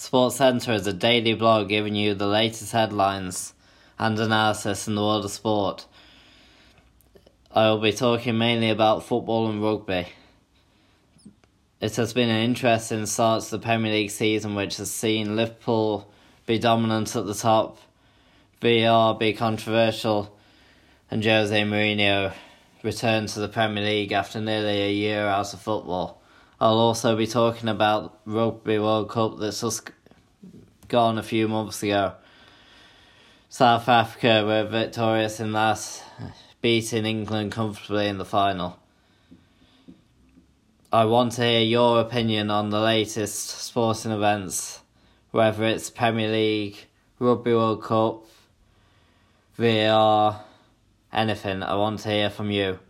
Sports Centre is a daily blog giving you the latest headlines and analysis in the world of sport. I will be talking mainly about football and rugby. It has been an interesting start to the Premier League season, which has seen Liverpool be dominant at the top, VAR be controversial, and Jose Mourinho return to the Premier League after nearly a year out of football. I'll also be talking about Rugby World Cup that's just gone a few months ago. South Africa were victorious in that, beating England comfortably in the final. I want to hear your opinion on the latest sporting events, whether it's Premier League, Rugby World Cup, VAR, anything. I want to hear from you.